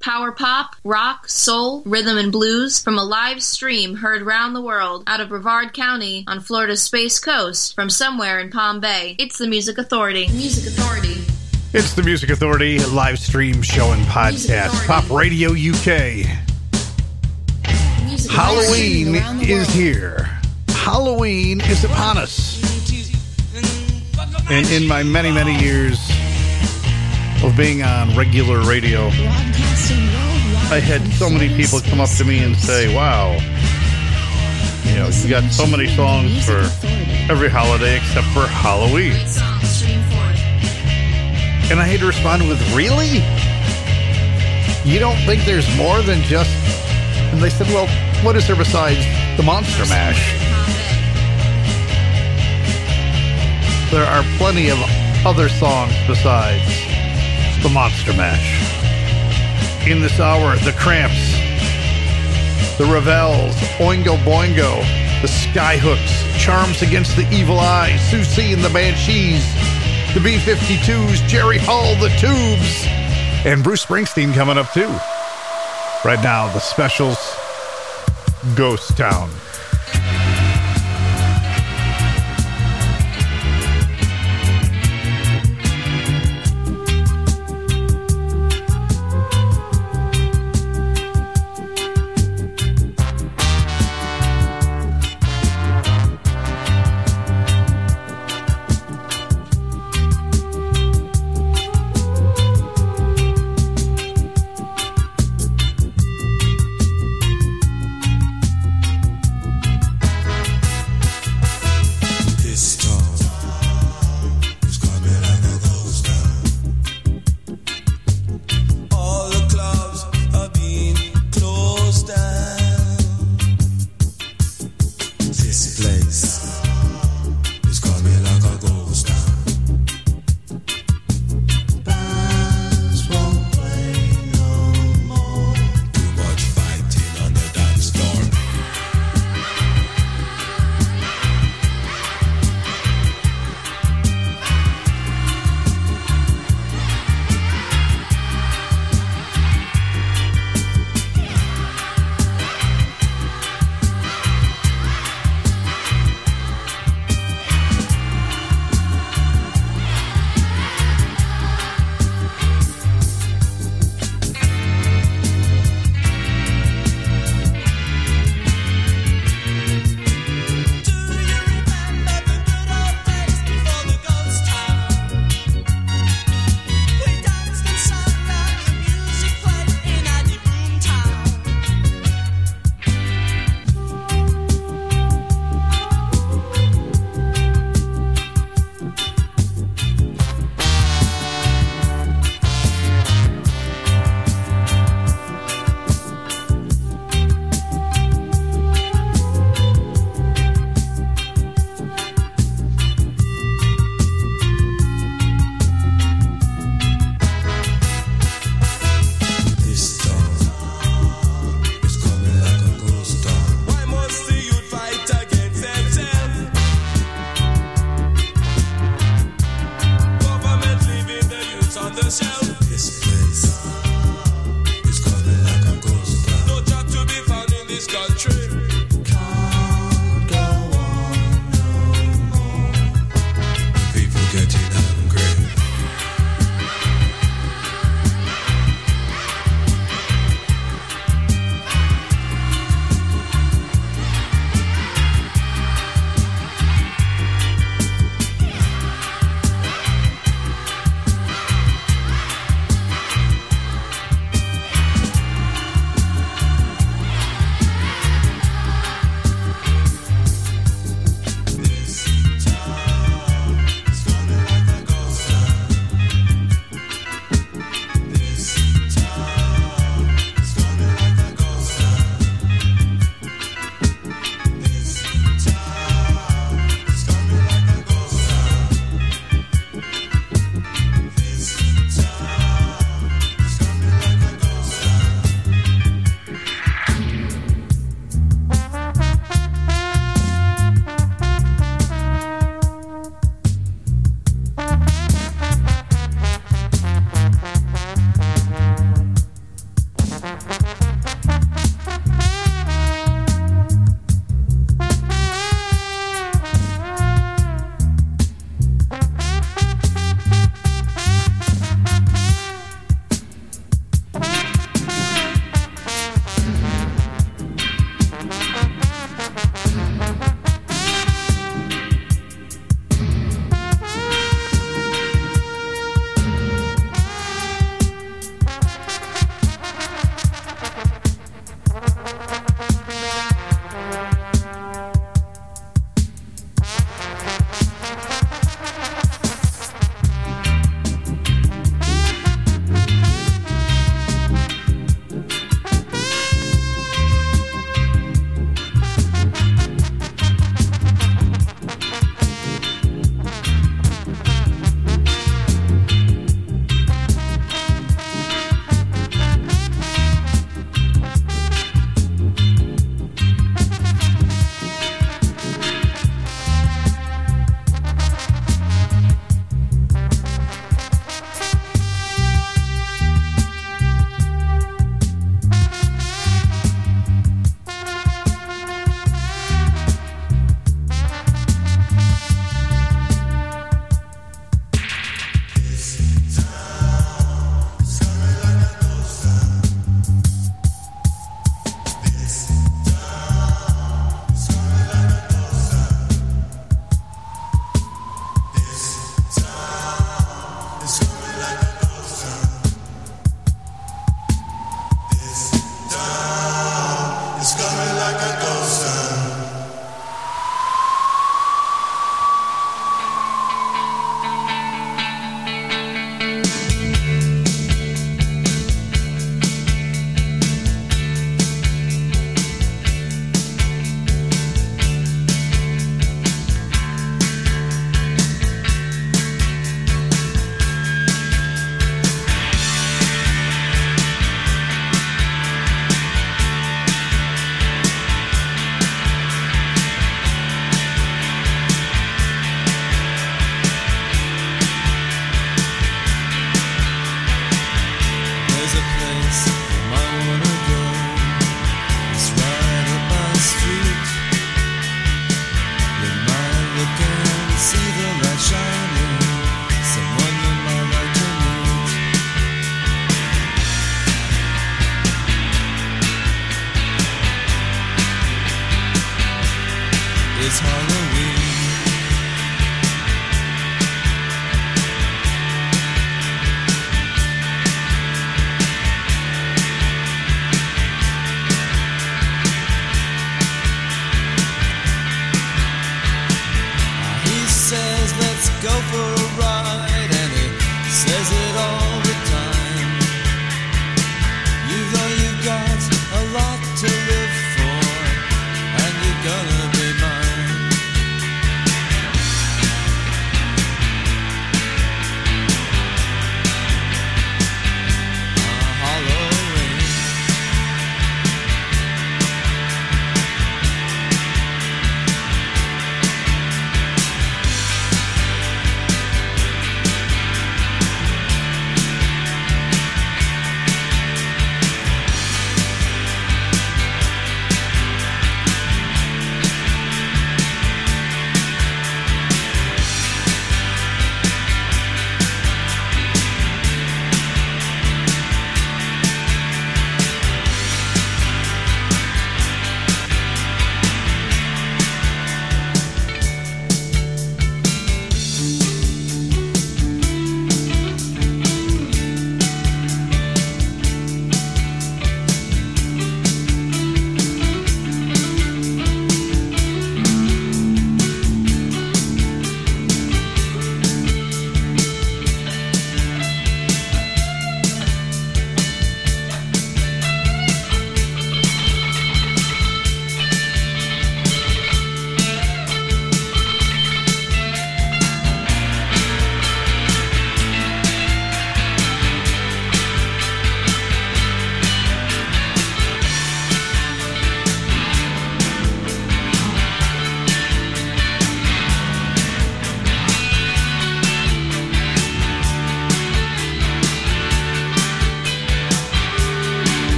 Power pop, rock, soul, rhythm, and blues from a live stream heard round the world out of Brevard County on Florida's Space Coast from somewhere in Palm Bay. It's the Music Authority. Music Authority. It's the Music Authority live stream show and podcast. Pop Radio UK. Music Halloween Authority around the is here. Halloween is upon us. And in my many, many years of being on regular radio, I had so many people come up to me and say, wow, you know, you got so many songs for every holiday except for Halloween. And I had to respond with, really? You don't think there's more than just. And they said, well, what is there besides the Monster Mash? There are plenty of other songs besides the Monster Mash. In this hour, the Cramps, the Revels, Oingo Boingo, the Skyhooks, Charms Against the Evil Eye, Siouxsie and the Banshees, the B 52s, Jerry Hall, the Tubes, and Bruce Springsteen coming up too. Right now, the specials Ghost Town.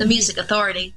The music Authority.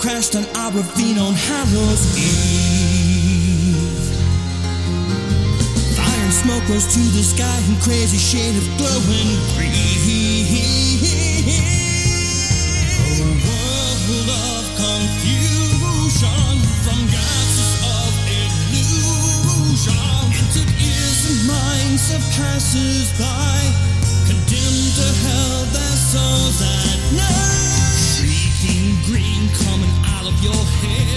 Crashed on our ravine on Hallows Eve. Fire and smoke rose to the sky in crazy shade of glowing green. A world of confusion from gases of illusion entered ears and minds of passers-by, condemned to hell their souls at night. Green coming out of your head,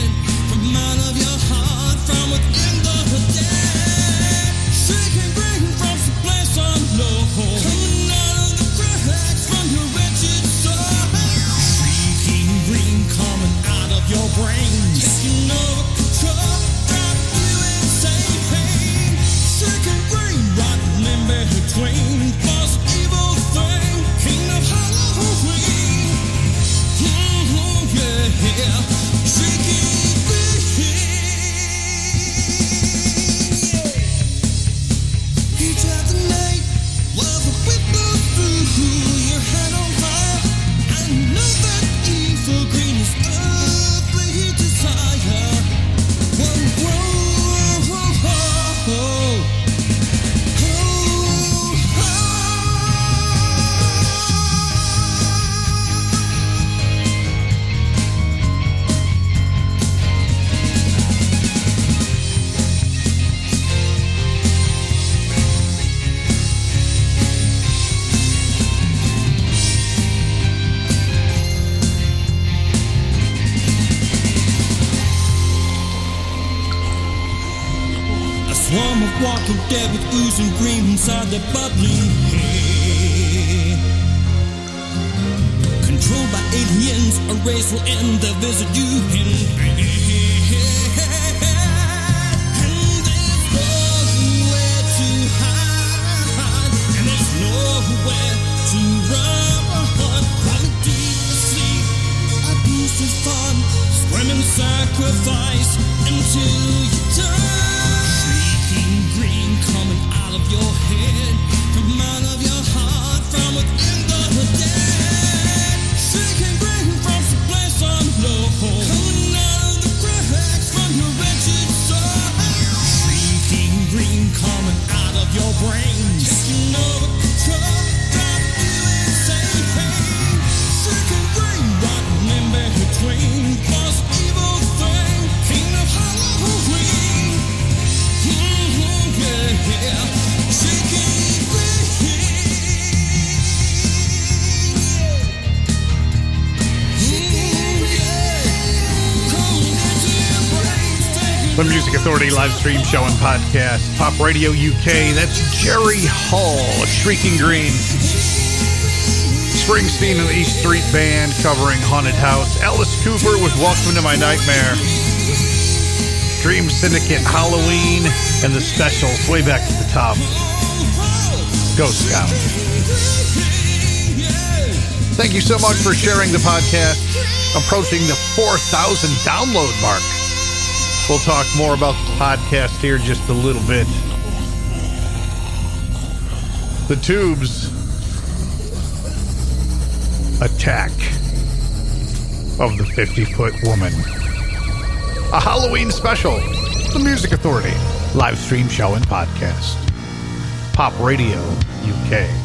walking dead with oozing green inside their bubbling head. Controlled by aliens, a race will end their visit you in. And nowhere to hide, and there's nowhere to run. Deep sacrifice until you die. The Music Authority live stream show and podcast. Pop Radio UK. That's Jerry Hall, Shrieking Green. Springsteen and the East Street Band covering Haunted House. Alice Cooper with Welcome to My Nightmare. Dream Syndicate, Halloween, and the specials way back at the top. Ghost Scout. Thank you so much for sharing the podcast. Approaching the 4,000 download mark. We'll talk more about the podcast here just a little bit. The Tubes Attack of the 50 Foot Woman. A Halloween special. The Music Authority. Live stream show and podcast. Pop Radio UK.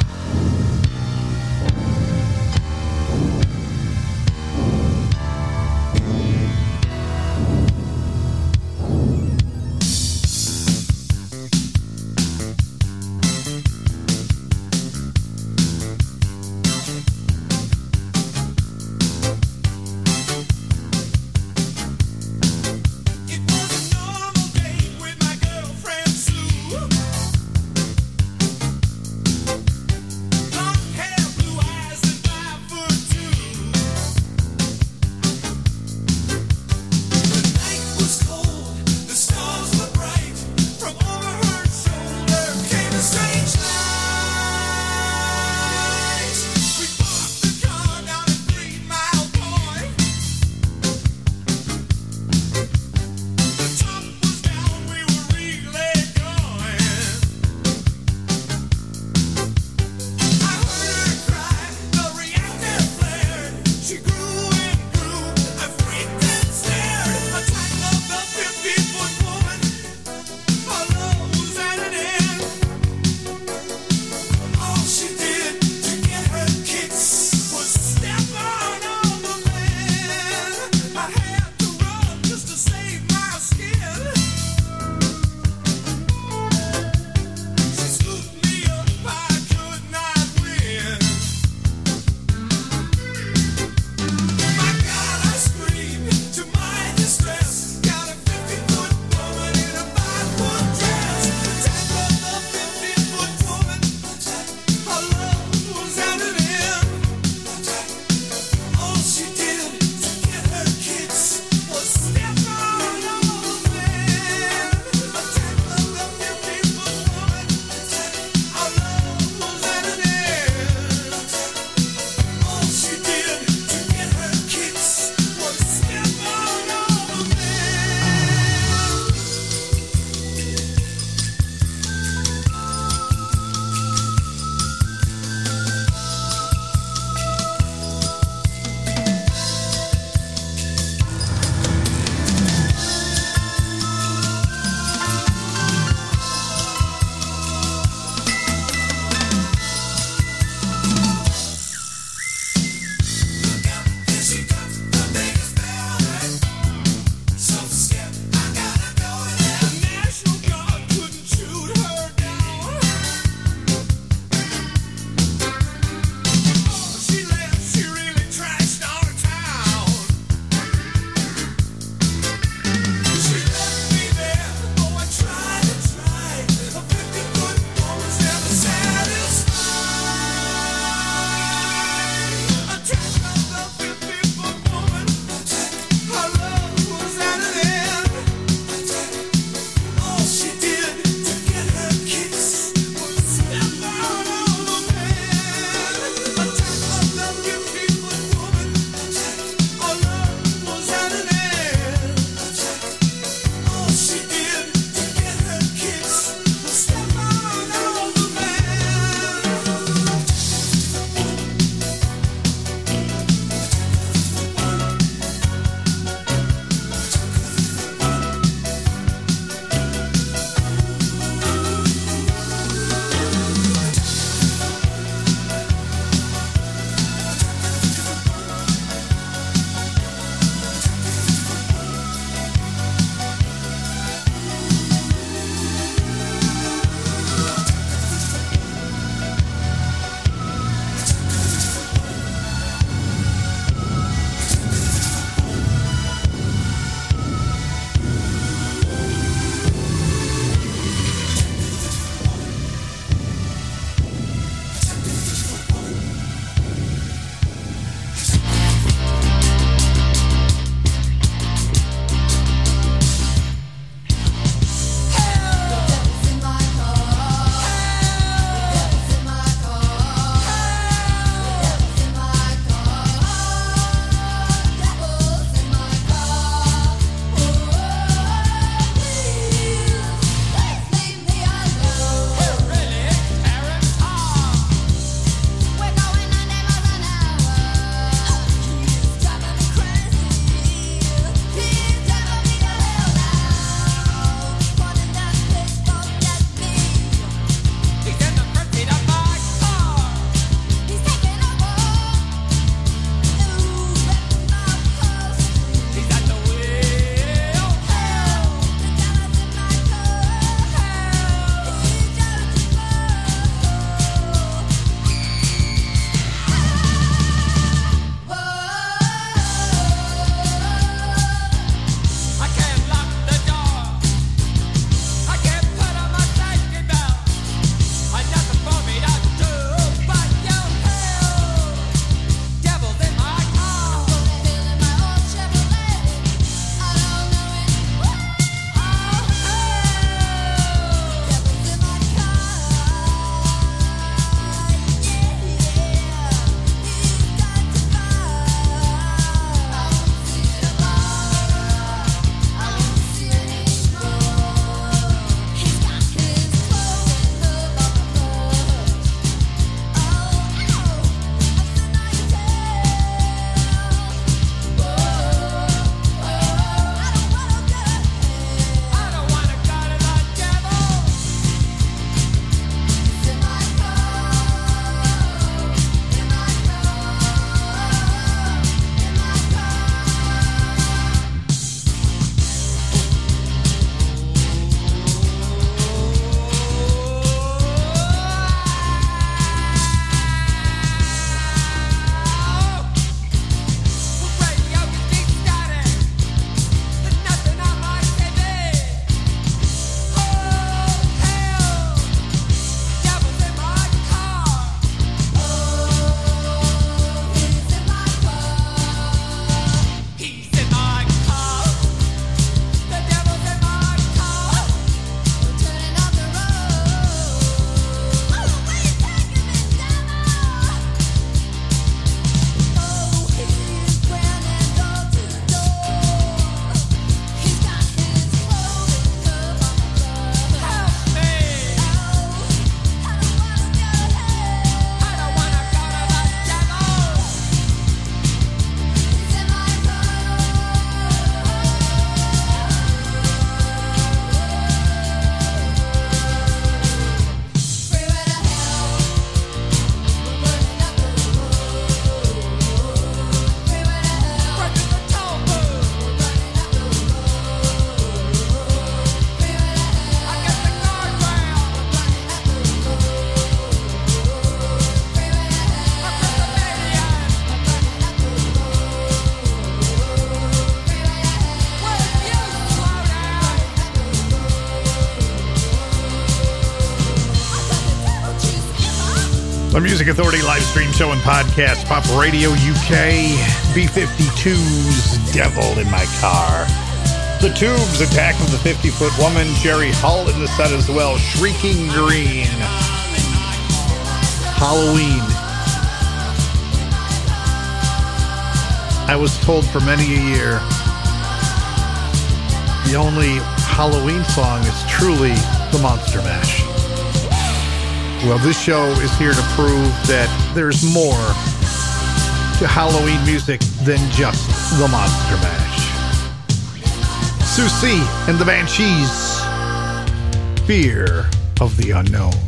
Music Authority live stream show and podcast, Pop Radio UK, B52's Devil in My Car. The Tubes, Attack of the 50 Foot Woman, Jerry Hull in the set as well, Shrieking Green. Halloween. I was told for many a year the only Halloween song is truly the Monster Mash. Well, this show is here to prove that there's more to Halloween music than just the Monster Mash. Siouxsie and the Banshees. Fear of the unknown.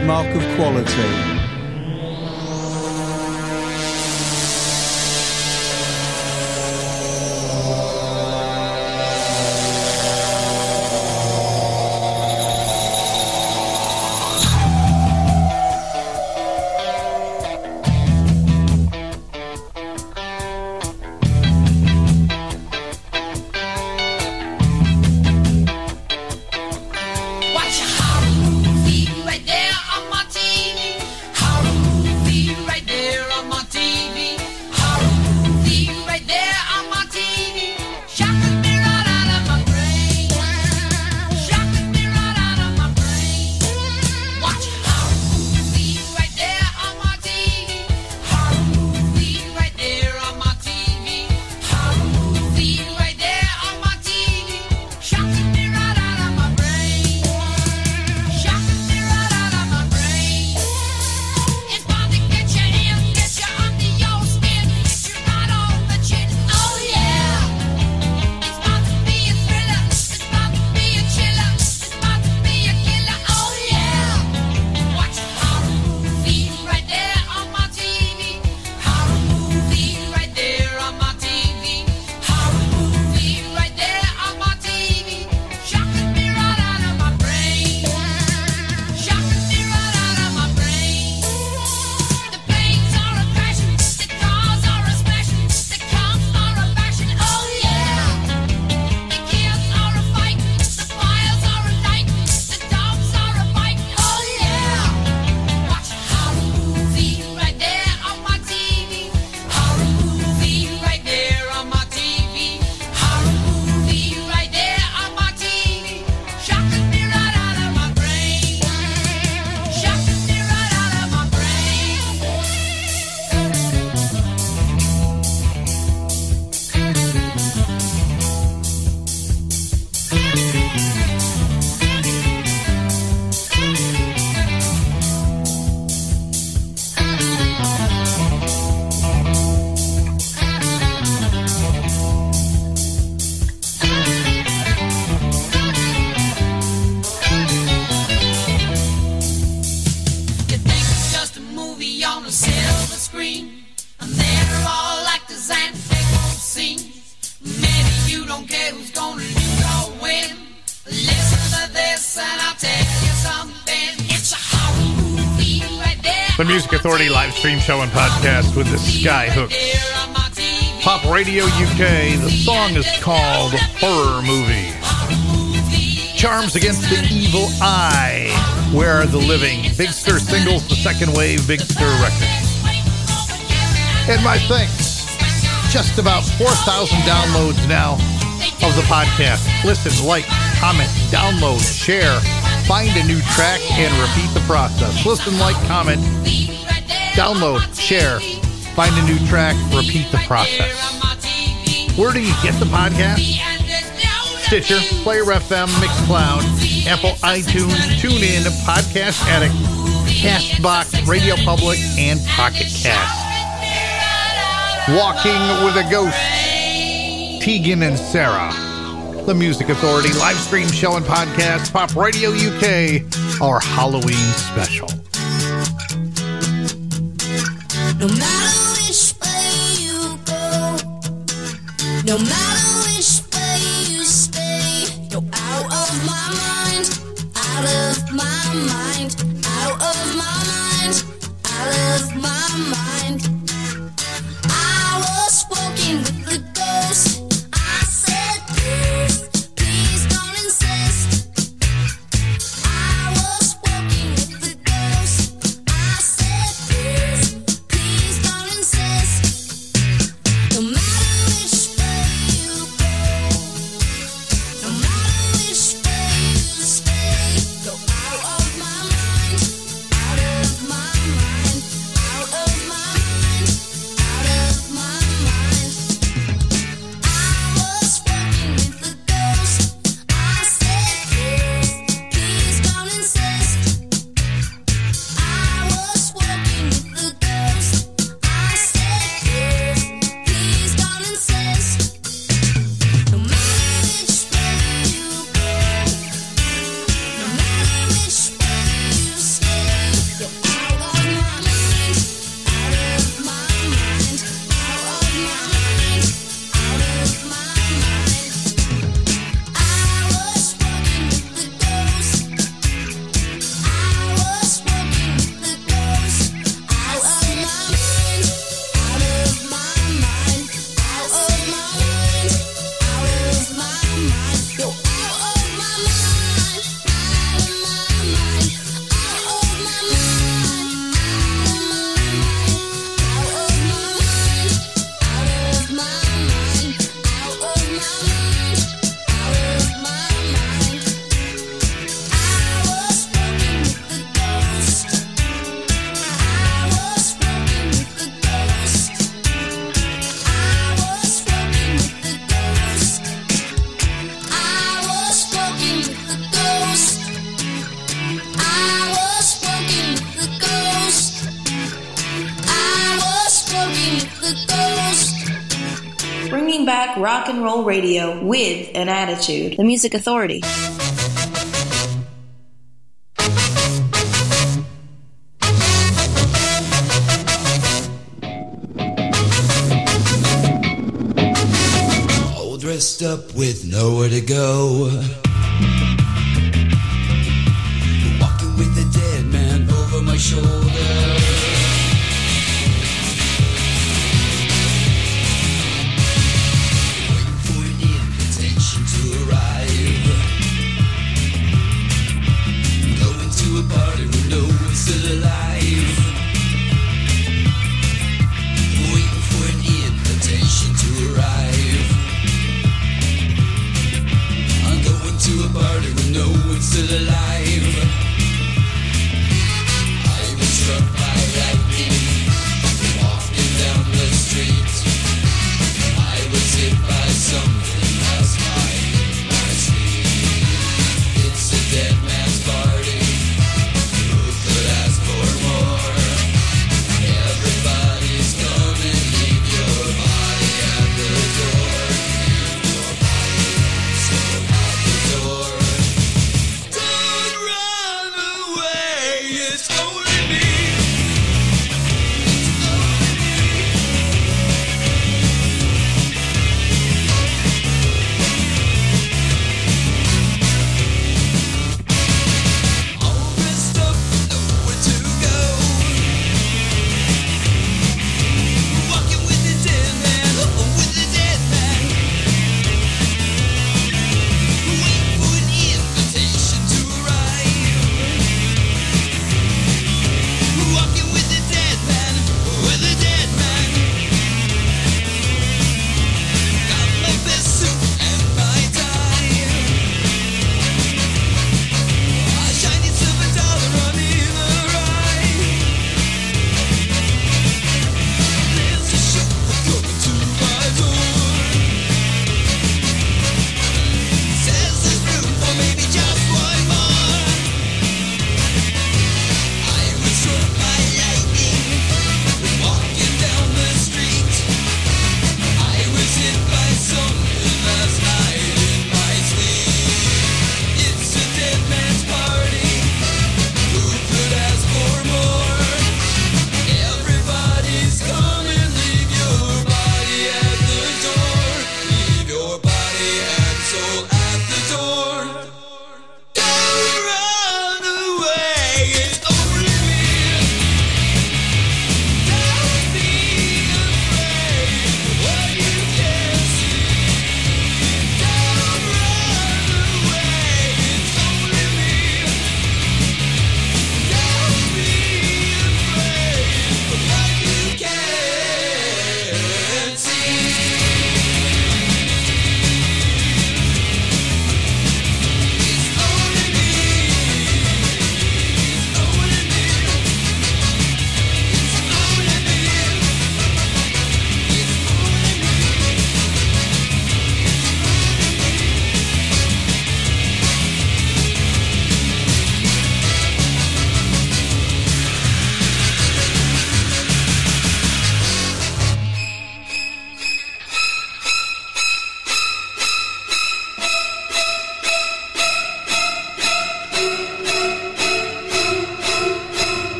Trademark of quality. Stream Show and Podcast with the Skyhooks. Pop Radio UK. The song is called Horror Movie. Charms Against the Evil Eye. Where Are the Living? Big Stir Singles, the second wave Big Stir Records. And my thanks. Just about 4,000 downloads now of the podcast. Listen, like, comment, download, share, find a new track, and repeat the process. Listen, like, comment, Download, share, find a new track, repeat the process. Where do you get the podcast? Stitcher, Player FM, Mixcloud, Apple iTunes, TuneIn, Podcast Addict, Castbox, Radio Public, and Pocket Cast. Walking with a Ghost, Tegan and Sara. The Music Authority live stream show and podcast, Pop Radio UK, our Halloween special. No matter which way you go, no matter. soul radio with an attitude. The Music Authority. All dressed up with nowhere to go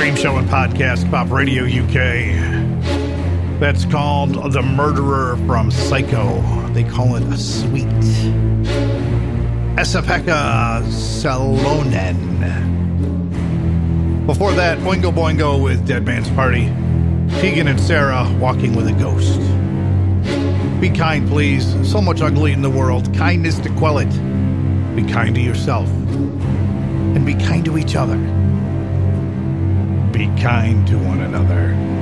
stream show and podcast, Pop Radio UK. That's called The Murderer from Psycho. They call it a suite. Esa-Pekka Salonen. Before that, Oingo Boingo with Dead Man's Party. Tegan and Sara walking with a ghost. Be kind, please. So much ugly in the world. Kindness to quell it. Be kind to yourself. And be kind to each other. Be kind to one another.